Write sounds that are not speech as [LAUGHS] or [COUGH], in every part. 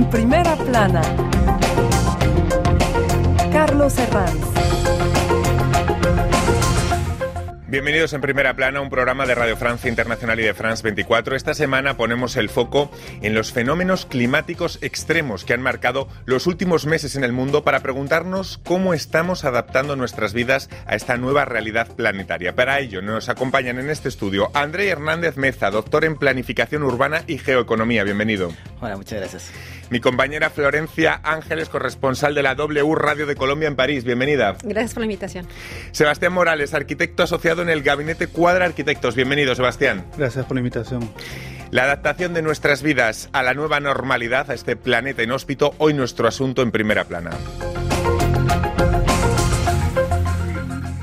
En primera plana, Carlos Herranz. Bienvenidos en Primera Plana, un programa de Radio Francia Internacional y de France 24. Esta semana ponemos el foco en los fenómenos climáticos extremos que han marcado los últimos meses en el mundo para preguntarnos cómo estamos adaptando nuestras vidas a esta nueva realidad planetaria. Para ello nos acompañan en este estudio André Hernández Meza, doctor en Planificación Urbana y Geoeconomía. Bienvenido. Hola, muchas gracias. Mi compañera Florencia Ángeles, corresponsal de la W Radio de Colombia en París. Bienvenida. Gracias por la invitación. Sebastián Morales, arquitecto asociado en el Gabinete Cuadra Arquitectos. Bienvenido, Sebastián. Gracias por la invitación. La adaptación de nuestras vidas a la nueva normalidad, a este planeta inhóspito, hoy nuestro asunto en primera plana.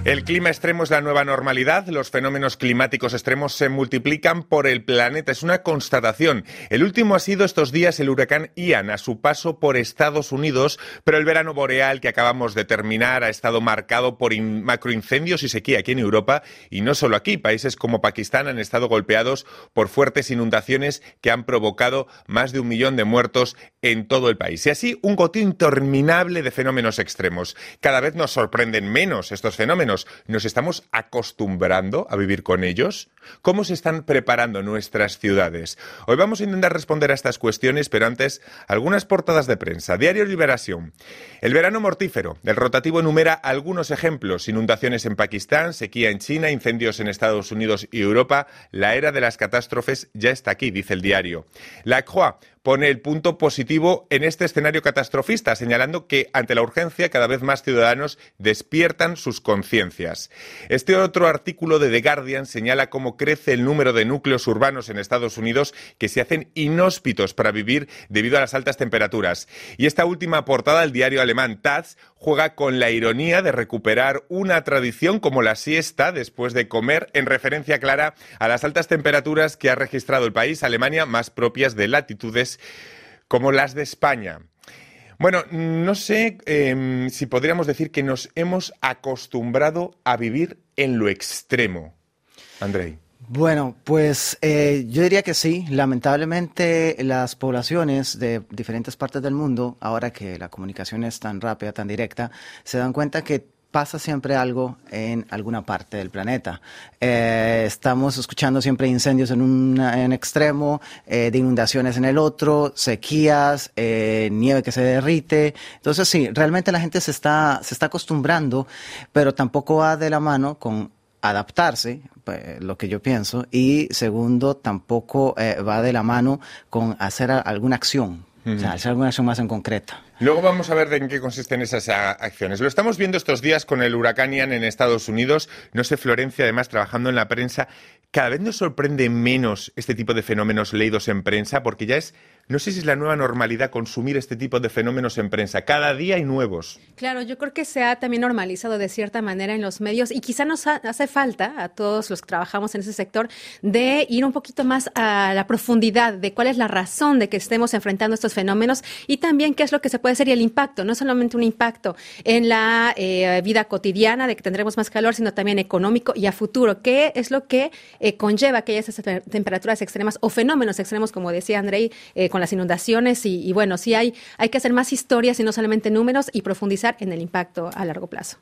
El clima extremo es la nueva normalidad. Los fenómenos climáticos extremos se multiplican por el planeta. Es una constatación. El último ha sido estos días el huracán Ian a su paso por Estados Unidos, pero el verano boreal que acabamos de terminar ha estado marcado por macroincendios y sequía aquí en Europa y no solo aquí. Países como Pakistán han estado golpeados por fuertes inundaciones que han provocado más de un millón de muertos en todo el país. Y así un gotín interminable de fenómenos extremos. Cada vez nos sorprenden menos estos fenómenos ¿Nos estamos acostumbrando a vivir con ellos? ¿Cómo se están preparando nuestras ciudades? Hoy vamos a intentar responder a estas cuestiones, pero antes, algunas portadas de prensa. Diario Liberación. El verano mortífero. El rotativo enumera algunos ejemplos. Inundaciones en Pakistán, sequía en China, incendios en Estados Unidos y Europa. La era de las catástrofes ya está aquí, dice el diario. La Croix pone el punto positivo en este escenario catastrofista, señalando que ante la urgencia cada vez más ciudadanos despiertan sus conciencias. Este otro artículo de The Guardian señala cómo crece el número de núcleos urbanos en Estados Unidos que se hacen inhóspitos para vivir debido a las altas temperaturas. Y esta última portada del diario alemán Taz juega con la ironía de recuperar una tradición como la siesta después de comer en referencia clara a las altas temperaturas que ha registrado el país, Alemania, más propias de latitudes como las de España. Bueno, no sé em, si podríamos decir que nos hemos acostumbrado a vivir en lo extremo. Andrei. Bueno, pues eh, yo diría que sí. Lamentablemente las poblaciones de diferentes partes del mundo, ahora que la comunicación es tan rápida, tan directa, se dan cuenta que pasa siempre algo en alguna parte del planeta. Eh, estamos escuchando siempre incendios en un extremo, eh, de inundaciones en el otro, sequías, eh, nieve que se derrite. Entonces sí, realmente la gente se está, se está acostumbrando, pero tampoco va de la mano con adaptarse, pues, lo que yo pienso, y segundo, tampoco va de la mano con hacer alguna acción, o sea, hacer alguna acción más en concreta. Luego vamos a ver de en qué consisten esas acciones. Lo estamos viendo estos días con el huracán Ian en Estados Unidos. No sé, Florencia, además, trabajando en la prensa, cada vez nos sorprende menos este tipo de fenómenos leídos en prensa, porque ya es no sé si es la nueva normalidad consumir este tipo de fenómenos en prensa. Cada día hay nuevos. Claro, yo creo que se ha también normalizado de cierta manera en los medios y quizá nos hace falta a todos los que trabajamos en ese sector de ir un poquito más a la profundidad de cuál es la razón de que estemos enfrentando estos fenómenos y también qué es lo que se puede hacer y el impacto, no solamente un impacto en la eh, vida cotidiana de que tendremos más calor, sino también económico y a futuro. ¿Qué es lo que eh, conlleva esas temperaturas extremas o fenómenos extremos, como decía Andrei, eh, con las inundaciones y, bueno, sí hay, hay que hacer más historias y no solamente números y profundizar en el impacto a largo plazo.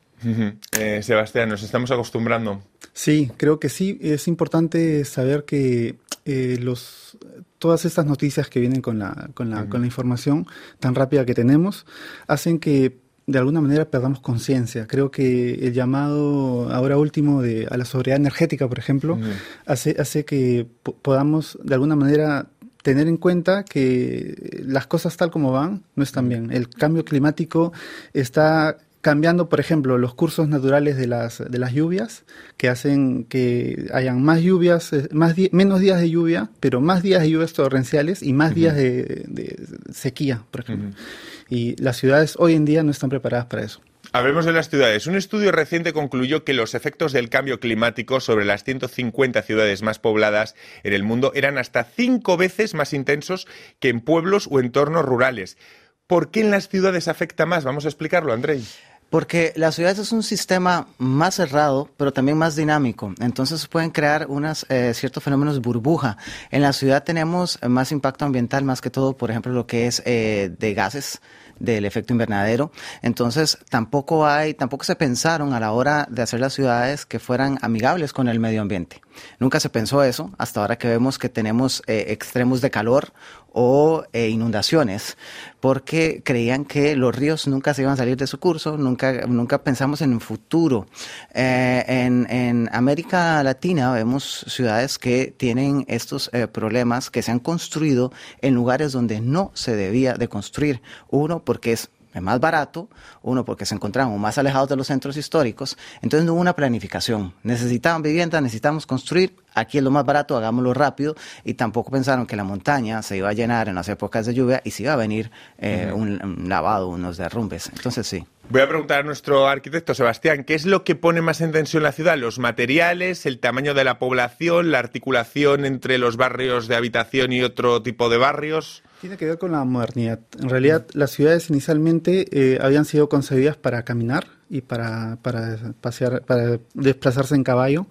Eh, Sebastián, ¿nos estamos acostumbrando? Sí, creo que sí. Es importante saber que eh, los, todas estas noticias que vienen con la, con, la, con la información tan rápida que tenemos hacen que de alguna manera perdamos conciencia. Creo que el llamado ahora último de, a la sobriedad energética, por ejemplo, hace, hace que podamos de alguna manera tener en cuenta que las cosas tal como van no están bien. El cambio climático está cambiando, por ejemplo, los cursos naturales de las, de las lluvias, que hacen que hayan más lluvias, eh, más menos días de lluvia, pero más días de lluvias torrenciales y más días de, sequía, por ejemplo. Y las ciudades hoy en día no están preparadas para eso. Hablemos de las ciudades. Un estudio reciente concluyó que los efectos del cambio climático sobre las 150 ciudades más pobladas en el mundo eran hasta cinco veces más intensos que en pueblos o entornos rurales. ¿Por qué en las ciudades afecta más? Vamos a explicarlo, Andrei. Porque la ciudad es un sistema más cerrado, pero también más dinámico. Entonces pueden crear unos eh, ciertos fenómenos burbuja. En la ciudad tenemos más impacto ambiental, más que todo, por ejemplo, lo que es eh, de gases del efecto invernadero. Entonces, tampoco hay, tampoco se pensaron a la hora de hacer las ciudades que fueran amigables con el medio ambiente. Nunca se pensó eso, hasta ahora que vemos que tenemos eh, extremos de calor o eh, inundaciones, porque creían que los ríos nunca se iban a salir de su curso, nunca, nunca pensamos en un futuro. Eh, en, en, América Latina vemos ciudades que tienen estos problemas que se han construido en lugares donde no se debía de construir. Uno, porque es es más barato, uno porque se encontraban más alejados de los centros históricos, entonces no hubo una planificación. Necesitaban vivienda, necesitamos construir, aquí es lo más barato, hagámoslo rápido, y tampoco pensaron que la montaña se iba a llenar en las épocas de lluvia y se iba a venir eh, un, un lavado, unos derrumbes. Entonces sí. Voy a preguntar a nuestro arquitecto Sebastián, ¿qué es lo que pone más en tensión la ciudad? ¿Los materiales, el tamaño de la población, la articulación entre los barrios de habitación y otro tipo de barrios? Tiene que ver con la modernidad. En realidad, las ciudades inicialmente eh, habían sido concebidas para caminar y para, para, pasear, para desplazarse en caballo.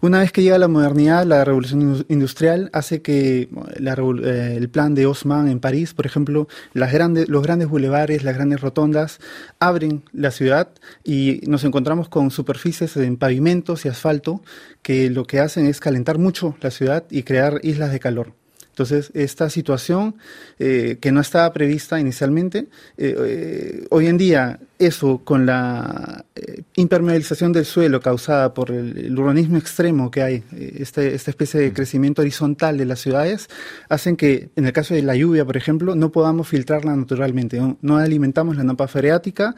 Una vez que llega la modernidad, la revolución industrial hace que la, eh, el plan de Haussmann en París, por ejemplo, las grandes, los grandes bulevares, las grandes rotondas, abren la ciudad y nos encontramos con superficies en pavimentos y asfalto que lo que hacen es calentar mucho la ciudad y crear islas de calor. Entonces, esta situación eh, que no estaba prevista inicialmente, eh, eh, hoy en día eso con la eh, impermeabilización del suelo causada por el, el urbanismo extremo que hay, eh, este, esta especie de crecimiento horizontal de las ciudades, hacen que, en el caso de la lluvia, por ejemplo, no podamos filtrarla naturalmente, no, no alimentamos la napa freática.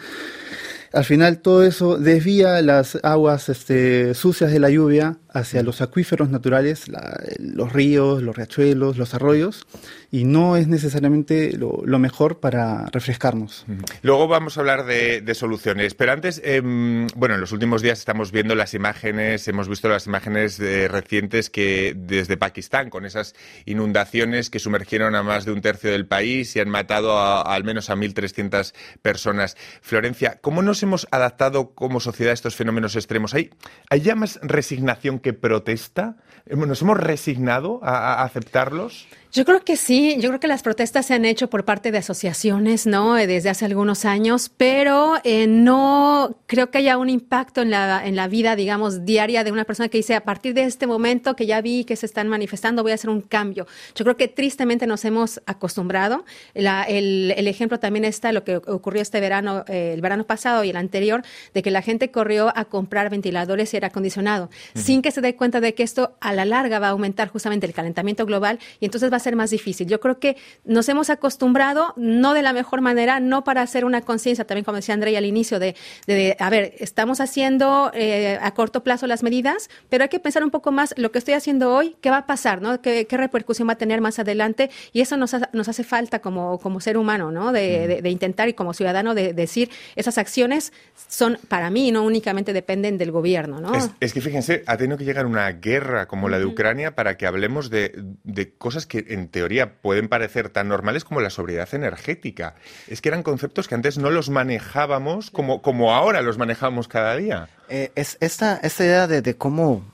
Al final todo eso desvía las aguas este, sucias de la lluvia hacia los acuíferos naturales, la, los ríos, los riachuelos, los arroyos, y no es necesariamente lo, lo mejor para refrescarnos. Luego vamos a hablar de, de soluciones, pero antes, eh, bueno, en los últimos días estamos viendo las imágenes, hemos visto las imágenes de, recientes que desde Pakistán, con esas inundaciones que sumergieron a más de un tercio del país y han matado a, a al menos a 1.300 personas. Florencia, ¿cómo nos hemos adaptado como sociedad a estos fenómenos extremos? ¿Hay, hay ya más resignación que protesta? ¿Nos hemos resignado a, a aceptarlos? Yo creo que sí, yo creo que las protestas se han hecho por parte de asociaciones, ¿no? Desde hace algunos años, pero eh, no creo que haya un impacto en la, en la vida, digamos, diaria de una persona que dice, a partir de este momento que ya vi que se están manifestando, voy a hacer un cambio. Yo creo que tristemente nos hemos acostumbrado. La, el, el, ejemplo también está lo que ocurrió este verano, eh, el verano pasado y el anterior, de que la gente corrió a comprar ventiladores y aire acondicionado, uh -huh. sin que se dé cuenta de que esto a la larga va a aumentar justamente el calentamiento global y entonces va a ser más difícil. Yo creo que nos hemos acostumbrado, no de la mejor manera, no para hacer una conciencia, también como decía Andrea al inicio, de, de, de a ver, estamos haciendo eh, a corto plazo las medidas, pero hay que pensar un poco más lo que estoy haciendo hoy, qué va a pasar, ¿no? ¿Qué, qué repercusión va a tener más adelante? Y eso nos, ha, nos hace falta como, como ser humano, ¿no? De, de, de intentar y como ciudadano de, decir, esas acciones son para mí, no únicamente dependen del gobierno, ¿no? Es, es que fíjense, ha tenido que llegar una guerra como la de Ucrania para que hablemos de, de cosas que en teoría pueden parecer tan normales como la sobriedad energética. Es que eran conceptos que antes no los manejábamos como, como ahora los manejamos cada día. Eh, es esta, esta idea de, de cómo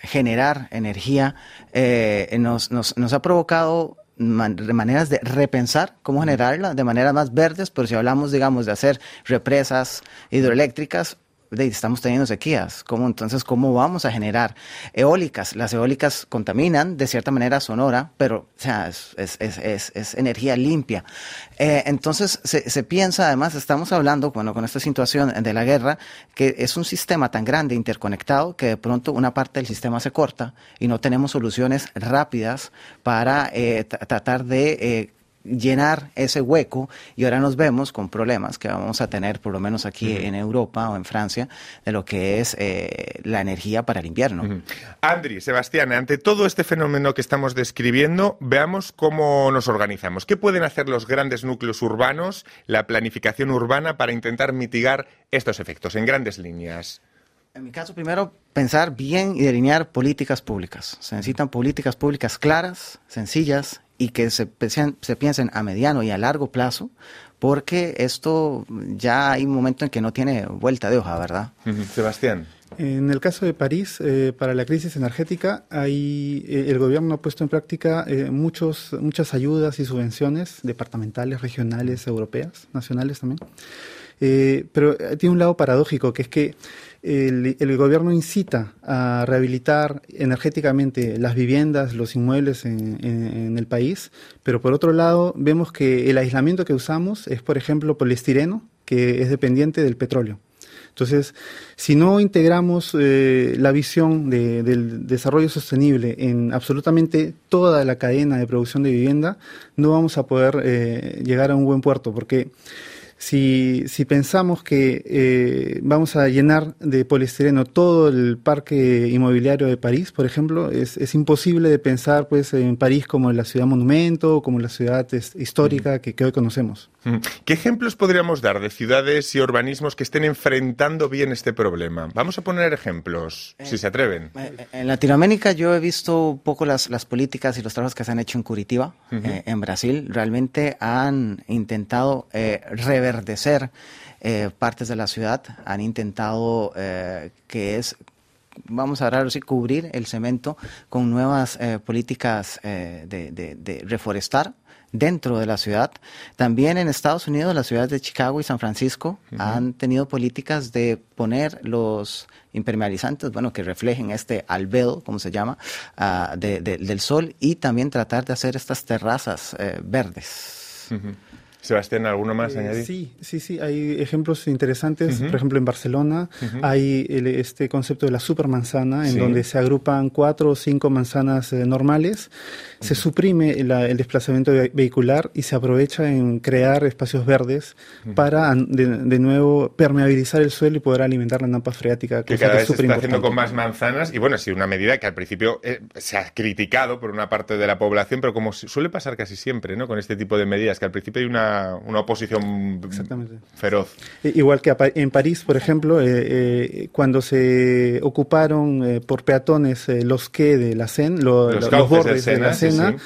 generar energía eh, nos, nos, nos ha provocado man maneras de repensar cómo generarla de maneras más verdes, pero si hablamos, digamos, de hacer represas hidroeléctricas, estamos teniendo sequías. ¿Cómo, entonces, ¿cómo vamos a generar eólicas? Las eólicas contaminan de cierta manera sonora, pero es, es, energía limpia. Eh, entonces, se, se, piensa, además, estamos hablando, bueno, con esta situación de la guerra, que es un sistema tan grande, interconectado, que de pronto una parte del sistema se corta y no tenemos soluciones rápidas para eh, tratar de eh, llenar ese hueco y ahora nos vemos con problemas que vamos a tener por lo menos aquí uh -huh. en Europa o en Francia de lo que es eh, la energía para el invierno. Uh -huh. Andri, Sebastián, ante todo este fenómeno que estamos describiendo, veamos cómo nos organizamos. ¿Qué pueden hacer los grandes núcleos urbanos, la planificación urbana para intentar mitigar estos efectos en grandes líneas? En mi caso, primero, pensar bien y delinear políticas públicas. Se necesitan políticas públicas claras, sencillas y que se, se, piensen a mediano y a largo plazo porque esto ya hay un momento en que no tiene vuelta de hoja, ¿verdad? Sebastián. En el caso de París, eh, para la crisis energética, hay, eh, el gobierno ha puesto en práctica eh, muchos, muchas ayudas y subvenciones departamentales, regionales, europeas, nacionales también. Pero tiene un lado paradójico, que es que el, gobierno incita a rehabilitar energéticamente las viviendas, los inmuebles en, en, el país, pero por otro lado vemos que el aislamiento que usamos es, por ejemplo, poliestireno, que es dependiente del petróleo. Entonces, si no integramos eh, la visión de, del desarrollo sostenible en absolutamente toda la cadena de producción de vivienda, no vamos a poder eh, llegar a un buen puerto, porque si, si pensamos que eh, vamos a llenar de poliestireno todo el parque inmobiliario de París, por ejemplo, es, es imposible de pensar pues en París como la ciudad monumento, como la ciudad histórica que, que hoy conocemos. ¿Qué ejemplos podríamos dar de ciudades y urbanismos que estén enfrentando bien este problema? Vamos a poner ejemplos, si se atreven. Eh, eh, en Latinoamérica yo he visto un poco las, las políticas y los trabajos que se han hecho en Curitiba, eh, en Brasil. Realmente han intentado reverdecer partes de la ciudad, han intentado que es vamos a hablar así, cubrir el cemento con nuevas políticas de, de, de, reforestar dentro de la ciudad. También en Estados Unidos, las ciudades de Chicago y San Francisco han tenido políticas de poner los impermeabilizantes, bueno, que reflejen este albedo, como se llama, uh, de, de, del sol y también tratar de hacer estas terrazas eh, verdes. Sebastián, ¿alguno más eh, añadir? Sí, sí, sí, hay ejemplos interesantes. Por ejemplo, en Barcelona hay el, este concepto de la supermanzana, en Sí. donde se agrupan cuatro o cinco manzanas eh, normales, se suprime la- el desplazamiento ve- vehicular y se aprovecha en crear espacios verdes para de, de nuevo permeabilizar el suelo y poder alimentar la napa freática, que cosa cada que vez es se está haciendo con más manzanas y bueno, sido una medida que al principio eh, se ha criticado por una parte de la población, pero como su- suele pasar casi siempre, ¿no? Con este tipo de medidas, que al principio hay una, una oposición feroz. Igual que en París, por ejemplo, eh, eh, cuando se ocuparon eh, por peatones eh, los quais de la Seine, lo- Los lo- cauces del bordes de Sena, la sí, Sena, sí.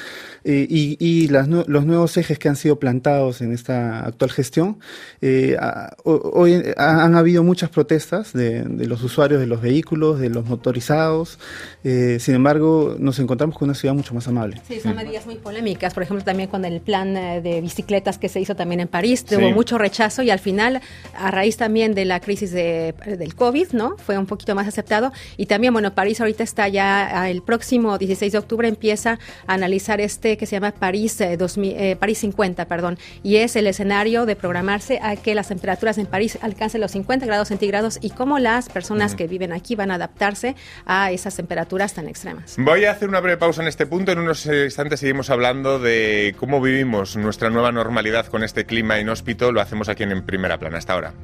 Eh, y, y las los nuevos ejes que han sido plantados en esta actual gestión, eh, a- hoy ha- han habido muchas protestas de, de los usuarios de los vehículos, de los motorizados. eh, sin embargo, nos encontramos con una ciudad mucho más amable. Sí, son medidas muy polémicas. Por ejemplo, también con el plan eh, de bicicletas que se hizo también en París, Sí. tuvo mucho rechazo y al final, a raíz también de la crisis de, del COVID, ¿no? Fue un poquito más aceptado. Y también, bueno, París ahorita está ya, el próximo 16 de octubre empieza a analizar este que se llama París, eh, 2000, eh, París 50, perdón. Y es el escenario de programarse a que las temperaturas en París alcancen los 50 grados centígrados y cómo las personas que viven aquí van a adaptarse a esas temperaturas tan extremas. Voy a hacer una breve pausa en este punto. En unos eh, instantes seguimos hablando de cómo vivimos nuestra nueva normalidad con este clima inhóspito. Lo hacemos aquí en Primera Plana. Hasta ahora.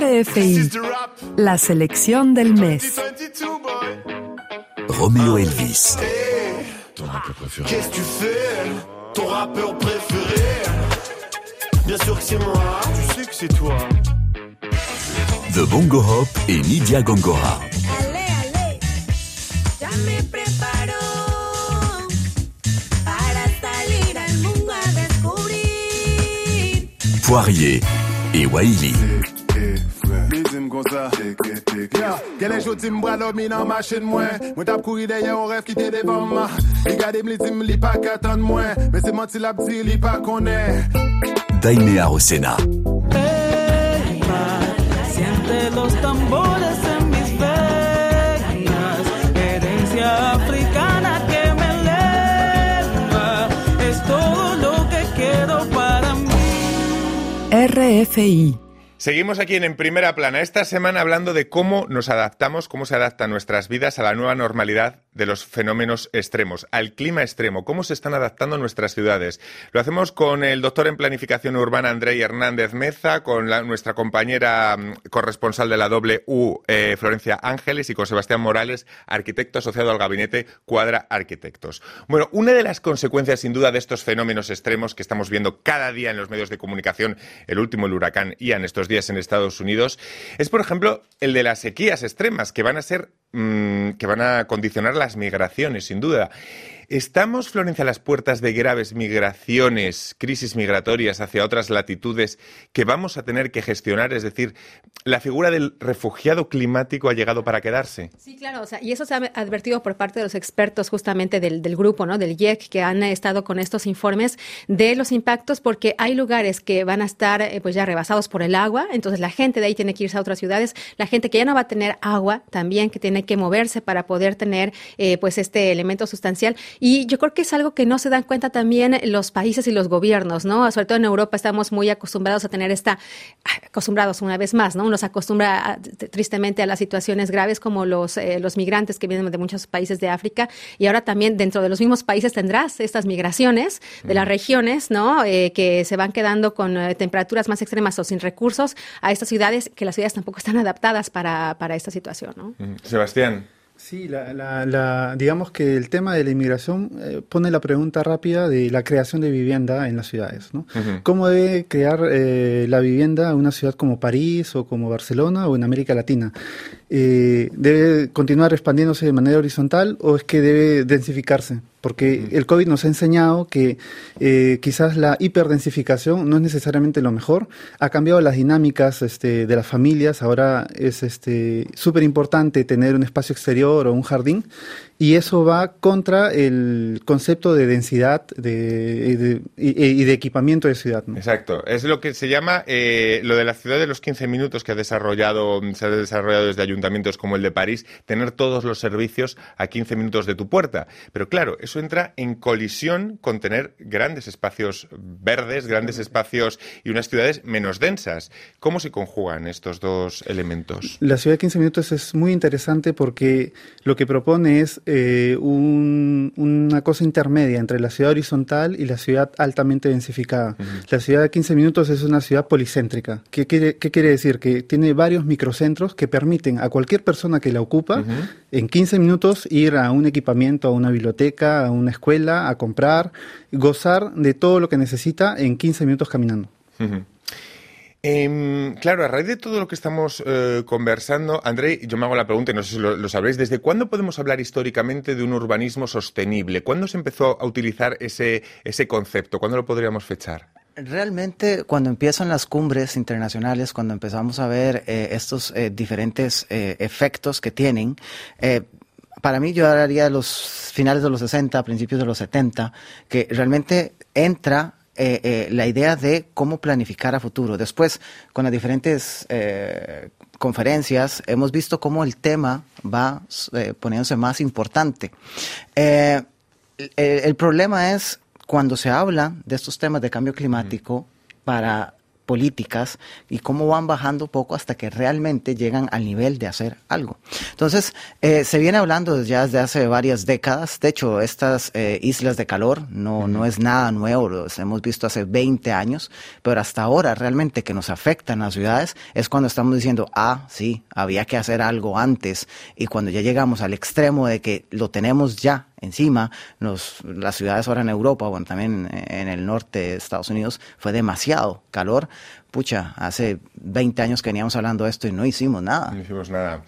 RFI, la selección del mes. Roméo Elvis. Qu'est-ce que tu fais? Ton rappeur préféré? Bien sûr que c'est moi. Tu sais que c'est toi. The Bongo Hop et Nidia Gongora. Ale, ale, ya kon sa yeah. Gè lè jodi mbra lò mi nan machin mwen Mwen tap kouri deye yon ref ki te devan ma Li gade m li li pa katan mwen Men se manti la pdi li pa konen Daime Arosena los tambores en mis venas, herencia africana que me eleva, es todo lo que quiero para mí. RFI Seguimos aquí en, Primera Plana, esta semana hablando de cómo nos adaptamos, cómo se adaptan nuestras vidas a la nueva normalidad de los fenómenos extremos, al clima extremo, cómo se están adaptando nuestras ciudades. Lo hacemos con el doctor en Planificación Urbana Andrei Hernández Meza, con nuestra compañera mm, corresponsal de la W, eh, Florencia Ángeles, y con Sebastián Morales, arquitecto asociado al gabinete Cuadra Arquitectos. Bueno, una de las consecuencias sin duda de estos fenómenos extremos que estamos viendo cada día en los medios de comunicación, el último el huracán Ian estos días en Estados Unidos, es por ejemplo el de las sequías extremas que van a ser mm, que van a condicionar las migraciones, sin duda. ¿Estamos, Florencia, a las puertas de graves migraciones, crisis migratorias hacia otras latitudes que vamos a tener que gestionar? Es decir, ¿la figura del refugiado climático ha llegado para quedarse? Sí, claro, o sea, y eso se ha advertido por parte de los expertos justamente del, grupo, ¿no? Del IEC, que han estado con estos informes de los impactos, porque hay lugares que van a estar eh, pues ya rebasados por el agua, entonces la gente de ahí tiene que irse a otras ciudades, la gente que ya no va a tener agua también, que tiene que moverse para poder tener eh, pues este elemento sustancial y yo creo que es algo que no se dan cuenta también los países y los gobiernos, ¿no? Sobre todo en Europa estamos muy acostumbrados a tener esta, acostumbrados una vez más, ¿no? Uno se acostumbra tristemente a las situaciones graves como los, eh, los migrantes que vienen de muchos países de África y ahora también dentro de los mismos países tendrás estas migraciones de las regiones, ¿no? Eh, que se van quedando con eh, temperaturas más extremas o sin recursos a estas ciudades que las ciudades tampoco están adaptadas para, para esta situación, ¿no? Sebastián. Sí, la, la, digamos que el tema de la inmigración eh, pone la pregunta rápida de la creación de vivienda en las ciudades. ¿no? ¿Cómo debe crear eh, la vivienda una ciudad como París o como Barcelona o en América Latina? Eh, ¿Debe continuar expandiéndose de manera horizontal o es que debe densificarse? Porque el COVID nos ha enseñado que eh, quizás la hiperdensificación no es necesariamente lo mejor, ha cambiado las dinámicas este, de las familias, ahora es súper este, importante tener un espacio exterior o un jardín y eso va contra el concepto de densidad de, y, de equipamiento de ciudad. Exacto. Es lo que se llama eh, lo de la ciudad de los 15 minutos que ha desarrollado, se ha desarrollado desde ayuntamientos como el de París, tener todos los servicios a 15 minutos de tu puerta. Pero claro, eso entra en colisión con tener grandes espacios verdes, grandes espacios y unas ciudades menos densas. ¿Cómo se conjugan estos dos elementos? La ciudad de 15 minutos es muy interesante porque lo que propone es eh, una cosa intermedia entre la ciudad horizontal y la ciudad altamente densificada. La ciudad de 15 minutos es una ciudad policéntrica. ¿Qué quiere, ¿Qué quiere decir? Que tiene varios microcentros que permiten a cualquier persona que la ocupa en 15 minutos ir a un equipamiento, a una biblioteca, a una escuela, a comprar, gozar de todo lo que necesita en 15 minutos caminando. Em, claro, a raíz de todo lo que estamos eh, conversando, André, yo me hago la pregunta, y no sé si lo, sabréis, ¿desde cuándo podemos hablar históricamente de un urbanismo sostenible? ¿Cuándo se empezó a utilizar ese, ese concepto? ¿Cuándo lo podríamos fechar? Realmente, cuando empiezan las cumbres internacionales, cuando empezamos a ver eh, estos eh, diferentes efectos que tienen, para mí yo hablaría de los finales de los 60, principios de los 70, que realmente entra eh, eh, la idea de cómo planificar a futuro. Después, con las diferentes eh, conferencias, hemos visto cómo el tema va poniéndose más importante. El, problema es cuando se habla de estos temas de cambio climático para políticas y cómo van bajando poco hasta que realmente llegan al nivel de hacer algo. Entonces, eh, se viene hablando ya desde hace varias décadas. De hecho, estas eh, islas de calor no, no es nada nuevo, los hemos visto hace 20 años, pero hasta ahora realmente que nos afectan las ciudades es cuando estamos diciendo, ah, sí, había que hacer algo antes. Y cuando ya llegamos al extremo de que lo tenemos ya encima. Nos, las ciudades ahora en Europa, bueno, también en el norte de Estados Unidos, fue demasiado calor. Pucha, hace 20 años que veníamos hablando de esto y no hicimos nada. No hicimos nada.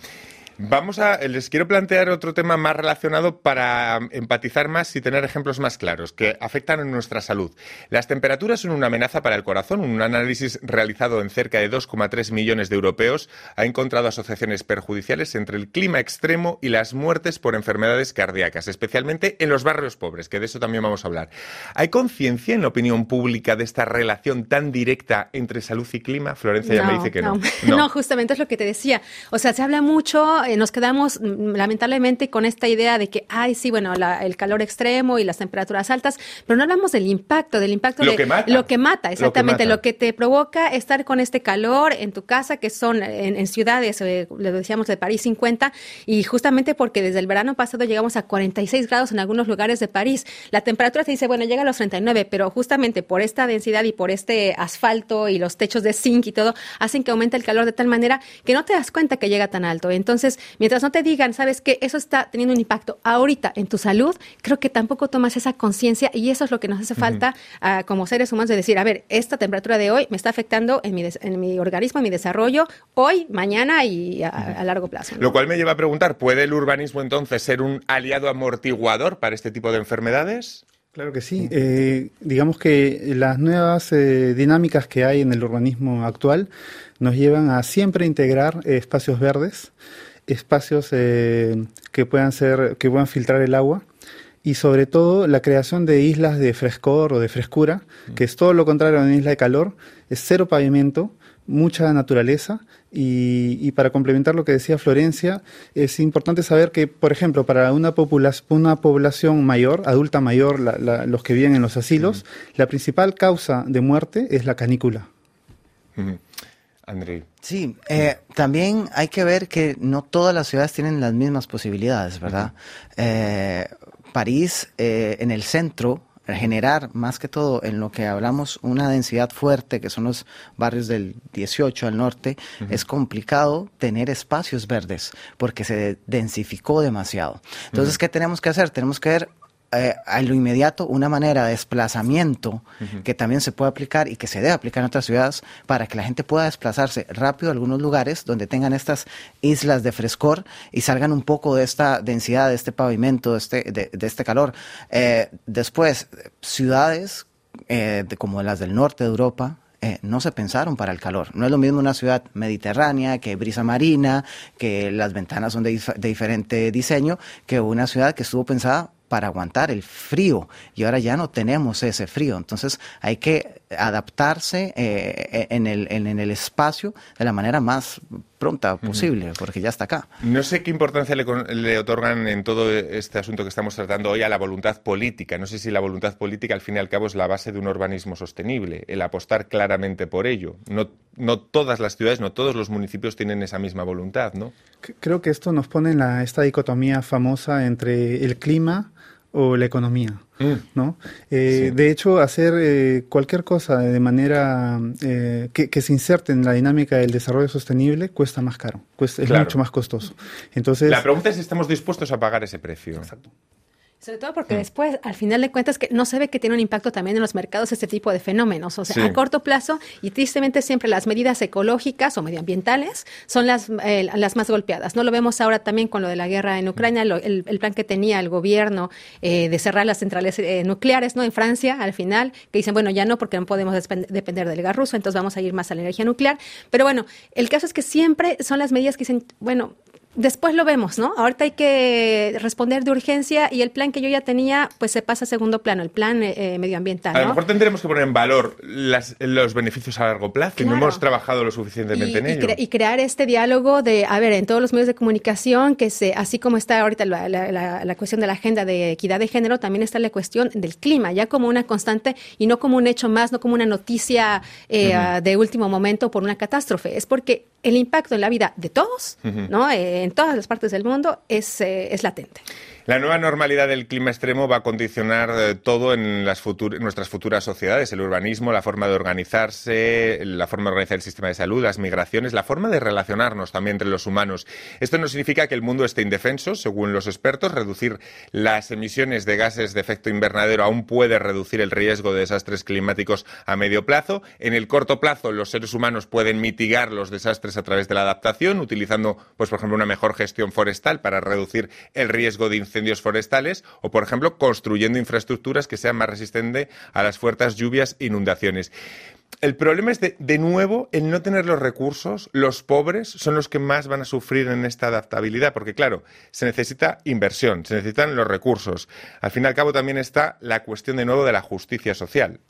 Vamos a, les quiero plantear otro tema más relacionado para empatizar más y tener ejemplos más claros que afectan a nuestra salud. Las temperaturas son una amenaza para el corazón. Un análisis realizado en cerca de 2,3 millones de europeos ha encontrado asociaciones perjudiciales entre el clima extremo y las muertes por enfermedades cardíacas, especialmente en los barrios pobres, que de eso también vamos a hablar. ¿Hay conciencia en la opinión pública de esta relación tan directa entre salud y clima? Florencia ya me dice que no. [LAUGHS] No. no, justamente es lo que te decía. O sea, se habla mucho eh, nos quedamos mm, lamentablemente con esta idea de que, ay, sí, bueno, el calor extremo y las temperaturas altas, pero no hablamos del impacto, del impacto lo de que mata. lo que mata, exactamente, lo que, te provoca estar con este calor en tu casa, que son en, ciudades, eh, le decíamos de París 50, y justamente porque desde el verano pasado llegamos a 46 grados en algunos lugares de París. La temperatura se dice, bueno, llega a los 39, pero justamente por esta densidad y por este asfalto y los techos de zinc y todo, hacen que aumente el calor de tal manera que no te das cuenta que llega tan alto. Entonces, Entonces, mientras no te digan, sabes que eso está teniendo un impacto ahorita en tu salud, creo que tampoco tomas esa conciencia y eso es lo que nos hace falta ah, como seres humanos de decir, a ver, esta temperatura de hoy me está afectando en mi, des- en mi organismo, en mi desarrollo, hoy, mañana y a, a largo plazo. ¿no? Lo cual me lleva a preguntar, ¿puede el urbanismo entonces ser un aliado amortiguador para este tipo de enfermedades? Claro que sí. Eh, digamos que las nuevas eh, dinámicas que hay en el urbanismo actual nos llevan a siempre integrar eh, espacios verdes, espacios eh, que puedan ser, que puedan filtrar el agua y sobre todo la creación de islas de frescor o de frescura, que es todo lo contrario a una isla de calor, es cero pavimento, mucha naturaleza y, y para complementar lo que decía Florencia, es importante saber que, por ejemplo, para una, una población mayor, adulta mayor, la- la- los que viven en los asilos, la principal causa de muerte es la canícula. Ujú. André. Sí, eh, también hay que ver que no todas las ciudades tienen las mismas posibilidades, ¿verdad? Eh, París, eh, en el centro, generar más que todo en lo que hablamos una densidad fuerte, que son los barrios del 18 al norte, es complicado tener espacios verdes porque se densificó demasiado. Entonces, ¿qué tenemos que hacer? Tenemos que ver eh, a lo inmediato una manera de desplazamiento que también se puede aplicar y que se debe aplicar en otras ciudades para que la gente pueda desplazarse rápido a algunos lugares donde tengan estas islas de frescor y salgan un poco de esta densidad, de este pavimento, de este, de, de este calor. Eh, después, ciudades eh, de- como las del norte de Europa, eh, no se pensaron para el calor. No es lo mismo una ciudad mediterránea, que brisa marina, que las ventanas son de, dif- de diferente diseño, que una ciudad que estuvo pensada para aguantar el frío y ahora ya no tenemos ese frío. Entonces hay que adaptarse eh, en, el, en, en el espacio de la manera más pronta posible, porque ya está acá. No sé qué importancia le, le otorgan en todo este asunto que estamos tratando hoy a la voluntad política. No sé si la voluntad política, al fin y al cabo, es la base de un urbanismo sostenible, el apostar claramente por ello. No, no todas las ciudades, no todos los municipios tienen esa misma voluntad, ¿no? Creo que esto nos pone en la, esta dicotomía famosa entre el clima o la economía. ¿no? Eh, Sí. De hecho, hacer eh, cualquier cosa de manera eh, que, que se inserte en la dinámica del desarrollo sostenible cuesta más caro, cuesta, es mucho más costoso. Entonces, La pregunta es si estamos dispuestos a pagar ese precio. Sobre todo porque después, al final de cuentas, que no se ve que tiene un impacto también en los mercados este tipo de fenómenos. O sea, Sí. a corto plazo, y tristemente siempre las medidas ecológicas o medioambientales son las, eh, las más golpeadas. No lo vemos ahora también con lo de la guerra en Ucrania, lo- el, el plan que tenía el gobierno eh, de cerrar las centrales eh, nucleares, ¿no? En Francia, al final, que dicen, bueno, ya no, porque no podemos depender del gas ruso, entonces vamos a ir más a la energía nuclear. Pero bueno, el caso es que siempre son las medidas que dicen, bueno, Después lo vemos, ¿no? Ahorita hay que responder de urgencia y el plan que yo ya tenía, pues se pasa a segundo plano, el plan eh, eh, medioambiental, A lo ¿no? mejor tendremos que poner en valor las- los beneficios a largo plazo y no Claro. hemos trabajado lo suficientemente y, en y ello. cre- y crear este diálogo de, a ver, en todos los medios de comunicación, que se, así como está ahorita la, la- la- la cuestión de la agenda de equidad de género, también está la cuestión del clima, ya como una constante y no como un hecho más, no como una noticia eh, de último momento por una catástrofe. Es porque el impacto en la vida de todos. ¿no? Eh, en todas las partes del mundo, es, eh, es latente. La nueva normalidad del clima extremo va a condicionar eh, todo en las futur- nuestras futuras sociedades, el urbanismo, la forma de organizarse, la forma de organizar el sistema de salud, las migraciones, la forma de relacionarnos también entre los humanos. Esto no significa que el mundo esté indefenso, según los expertos, reducir las emisiones de gases de efecto invernadero aún puede reducir el riesgo de desastres climáticos a medio plazo. En el corto plazo, los seres humanos pueden mitigar los desastres a través de la adaptación, utilizando, pues, por ejemplo, una mejor gestión forestal para reducir el riesgo de incendios forestales o, por ejemplo, construyendo infraestructuras que sean más resistentes a las fuertes lluvias e inundaciones. El problema es, de, de nuevo, el no tener los recursos. Los pobres son los que más van a sufrir en esta adaptabilidad, porque, claro, se necesita inversión, se necesitan los recursos. Al fin y al cabo, también está la cuestión, de nuevo, de la justicia social.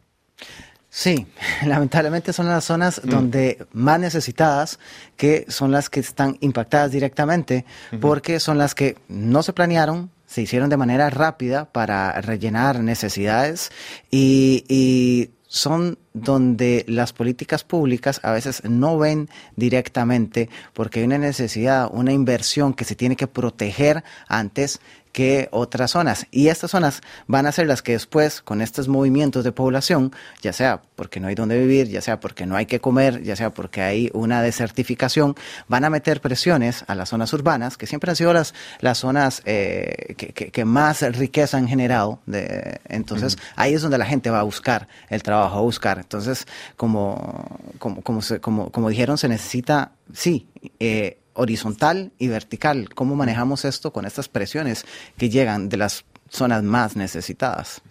Sí, [LAUGHS] lamentablemente son las zonas donde más necesitadas, que son las que están impactadas directamente, porque son las que no se planearon, se hicieron de manera rápida para rellenar necesidades y, y son donde las políticas públicas a veces no ven directamente porque hay una necesidad, una inversión que se tiene que proteger antes que otras zonas. Y estas zonas van a ser las que después, con estos movimientos de población, ya sea porque no hay donde vivir, ya sea porque no hay que comer, ya sea porque hay una desertificación, van a meter presiones a las zonas urbanas, que siempre han sido las, las zonas eh, que, que- que más riqueza han generado. De, entonces, ahí es donde la gente va a buscar el trabajo, a buscar. Entonces, como, como, como, se- como, como dijeron, se necesita, sí, eh, horizontal y vertical. ¿Cómo manejamos esto con estas presiones que llegan de las zonas más necesitadas?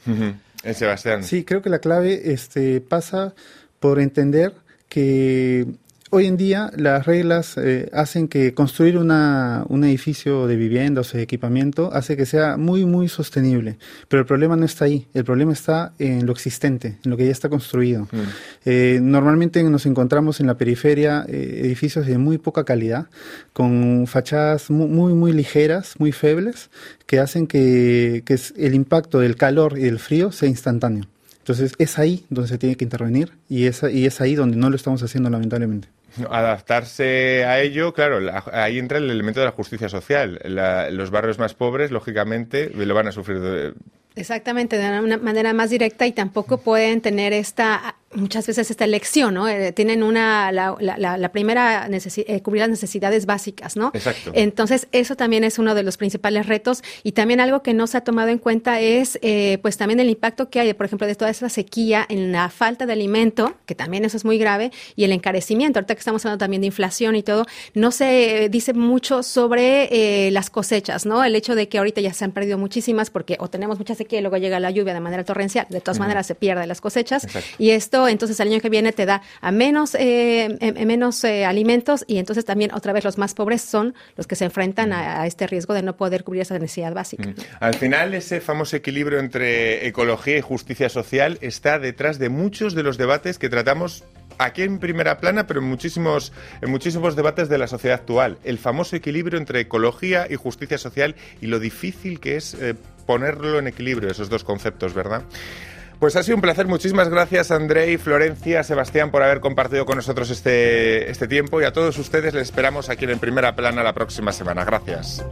Eh, Sebastián. Sí, creo que la clave este, pasa por entender que hoy en día las reglas eh, hacen que construir una, un edificio de viviendas o de equipamiento hace que sea muy, muy sostenible. Pero el problema no está ahí, el problema está en lo existente, en lo que ya está construido. Eh, normalmente nos encontramos en la periferia eh, edificios de muy poca calidad, con fachadas mu- muy, muy, ligeras, muy febles, que hacen que, que el impacto del calor y del frío sea instantáneo. Entonces es ahí donde se tiene que intervenir y es, y es ahí donde no lo estamos haciendo lamentablemente. [LAUGHS] Adaptarse a ello, claro, la- ahí entra el elemento de la justicia social. Los barrios más pobres, lógicamente, lo van a sufrir. de- Exactamente, de una manera más directa y tampoco pueden tener esta, muchas veces esta elección, ¿no? Eh, tienen una, la, la- la- la primera, eh, cubrir las necesidades básicas, ¿no? Exacto. Entonces, eso también es uno de los principales retos y también algo que no se ha tomado en cuenta es, eh, pues también el impacto que hay, por ejemplo, de toda esa sequía en la falta de alimento, que también eso es muy grave, y el encarecimiento, ahorita que estamos hablando también de inflación y todo, no se dice mucho sobre eh, las cosechas, ¿no? El hecho de que ahorita ya se han perdido muchísimas porque o tenemos mucha sequía y luego llega la lluvia de manera torrencial, de todas maneras se pierden las cosechas Exacto. y esto entonces el año que viene te da a menos, eh, em- em- menos eh, alimentos y entonces también otra vez los más pobres son los que se enfrentan a, a este riesgo de no poder cubrir esa necesidad básica. Al final, ese famoso equilibrio entre ecología y justicia social está detrás de muchos de los debates que tratamos aquí en primera plana, pero en muchísimos, en muchísimos debates de la sociedad actual. El famoso equilibrio entre ecología y justicia social y lo difícil que es eh, ponerlo en equilibrio, esos dos conceptos, ¿verdad? Pues ha sido un placer. Muchísimas gracias, André, Florencia, Sebastián, por haber compartido con nosotros este, este tiempo. Y a todos ustedes les esperamos aquí en Primera Plana la próxima semana. Gracias.